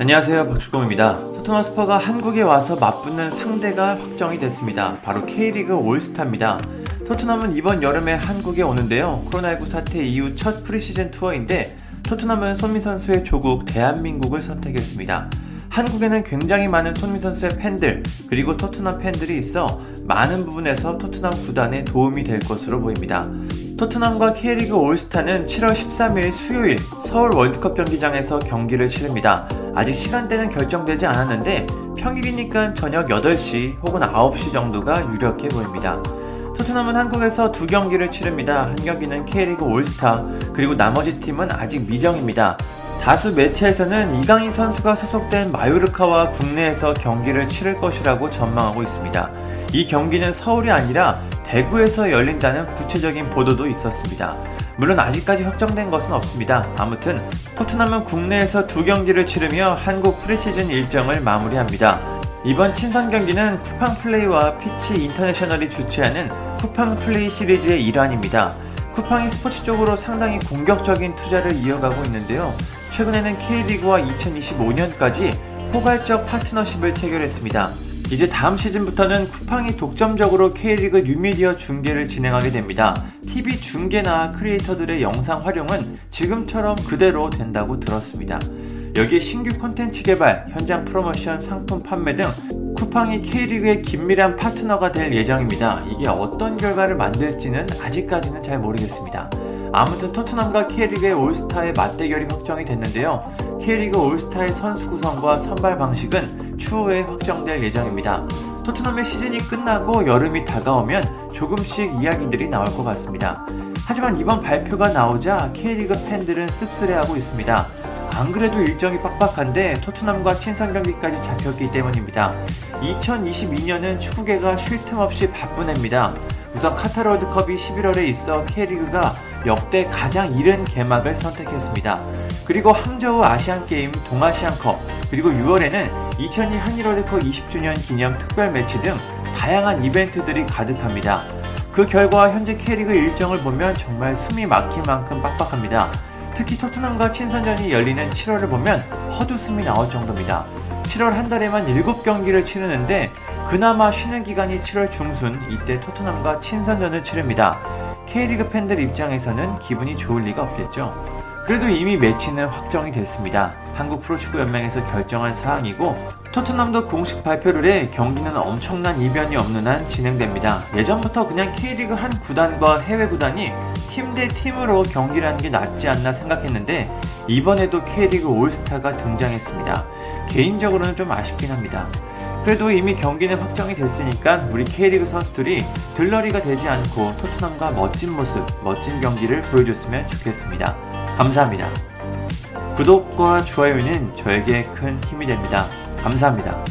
안녕하세요 박주공입니다. 토트넘 스퍼스가 한국에 와서 맞붙는 상대가 확정이 됐습니다. 바로 K리그 올스타입니다. 토트넘은 이번 여름에 한국에 오는데요. 코로나19 사태 이후 첫 프리시즌 투어인데 토트넘은 손흥민 선수의 조국 대한민국을 선택했습니다. 한국에는 굉장히 많은 손흥민 선수의 팬들 그리고 토트넘 팬들이 있어 많은 부분에서 토트넘 구단에 도움이 될 것으로 보입니다. 토트넘과 K리그 올스타는 7월 13일 수요일 서울 월드컵 경기장에서 경기를 치릅니다. 아직 시간대는 결정되지 않았는데 평일이니까 저녁 8시 혹은 9시 정도가 유력해 보입니다. 토트넘은 한국에서 두 경기를 치릅니다. 한 경기는 K리그 올스타, 그리고 나머지 팀은 아직 미정입니다. 다수 매체에서는 이강인 선수가 소속된 마요르카와 국내에서 경기를 치를 것이라고 전망하고 있습니다. 이 경기는 서울이 아니라 대구에서 열린다는 구체적인 보도도 있었습니다. 물론 아직까지 확정된 것은 없습니다. 아무튼 토트넘은 국내에서 두 경기를 치르며 한국 프리시즌 일정을 마무리합니다. 이번 친선 경기는 쿠팡 플레이와 피치 인터내셔널이 주최하는 쿠팡 플레이 시리즈의 일환입니다. 쿠팡이 스포츠 쪽으로 상당히 공격적인 투자를 이어가고 있는데요. 최근에는 K리그와 2025년까지 포괄적 파트너십을 체결했습니다. 이제 다음 시즌부터는 쿠팡이 독점적으로 K리그 뉴미디어 중계를 진행하게 됩니다. TV 중계나 크리에이터들의 영상 활용은 지금처럼 그대로 된다고 들었습니다. 여기에 신규 콘텐츠 개발, 현장 프로모션, 상품 판매 등 쿠팡이 K리그의 긴밀한 파트너가 될 예정입니다. 이게 어떤 결과를 만들지는 아직까지는 잘 모르겠습니다. 아무튼 토트넘과 K리그의 올스타의 맞대결이 확정이 됐는데요. K리그 올스타의 선수 구성과 선발 방식은 추후에 확정될 예정입니다. 토트넘의 시즌이 끝나고 여름이 다가오면 조금씩 이야기들이 나올 것 같습니다. 하지만 이번 발표가 나오자 K리그 팬들은 씁쓸해하고 있습니다. 안 그래도 일정이 빡빡한데 토트넘과 친선 경기까지 잡혔기 때문입니다. 2022년은 축구계가 쉴 틈 없이 바쁜 해입니다. 우선 카타르 월드컵이 11월에 있어 K리그가 역대 가장 이른 개막을 선택했습니다. 그리고 항저우 아시안게임, 동아시안컵, 그리고 6월에는 2002 한일월드컵 20주년 기념 특별 매치 등 다양한 이벤트들이 가득합니다. 그 결과 현재 K리그 일정을 보면 정말 숨이 막힐 만큼 빡빡합니다. 특히 토트넘과 친선전이 열리는 7월을 보면 헛웃음이 나올 정도입니다. 7월 한 달에만 7경기를 치르는데 그나마 쉬는 기간이 7월 중순 이때 토트넘과 친선전을 치릅니다. K리그 팬들 입장에서는 기분이 좋을 리가 없겠죠. 그래도 이미 매치는 확정이 됐습니다. 한국 프로축구연맹에서 결정한 사항이고 토트넘도 공식 발표를 해 경기는 엄청난 이변이 없는 한 진행됩니다. 예전부터 그냥 K리그 한 구단과 해외 구단이 팀 대 팀으로 경기를 하는 게 낫지 않나 생각했는데 이번에도 K리그 올스타가 등장했습니다. 개인적으로는 좀 아쉽긴 합니다. 그래도 이미 경기는 확정이 됐으니까 우리 K리그 선수들이 들러리가 되지 않고 토트넘과 멋진 모습, 멋진 경기를 보여줬으면 좋겠습니다. 감사합니다. 구독과 좋아요는 저에게 큰 힘이 됩니다. 감사합니다.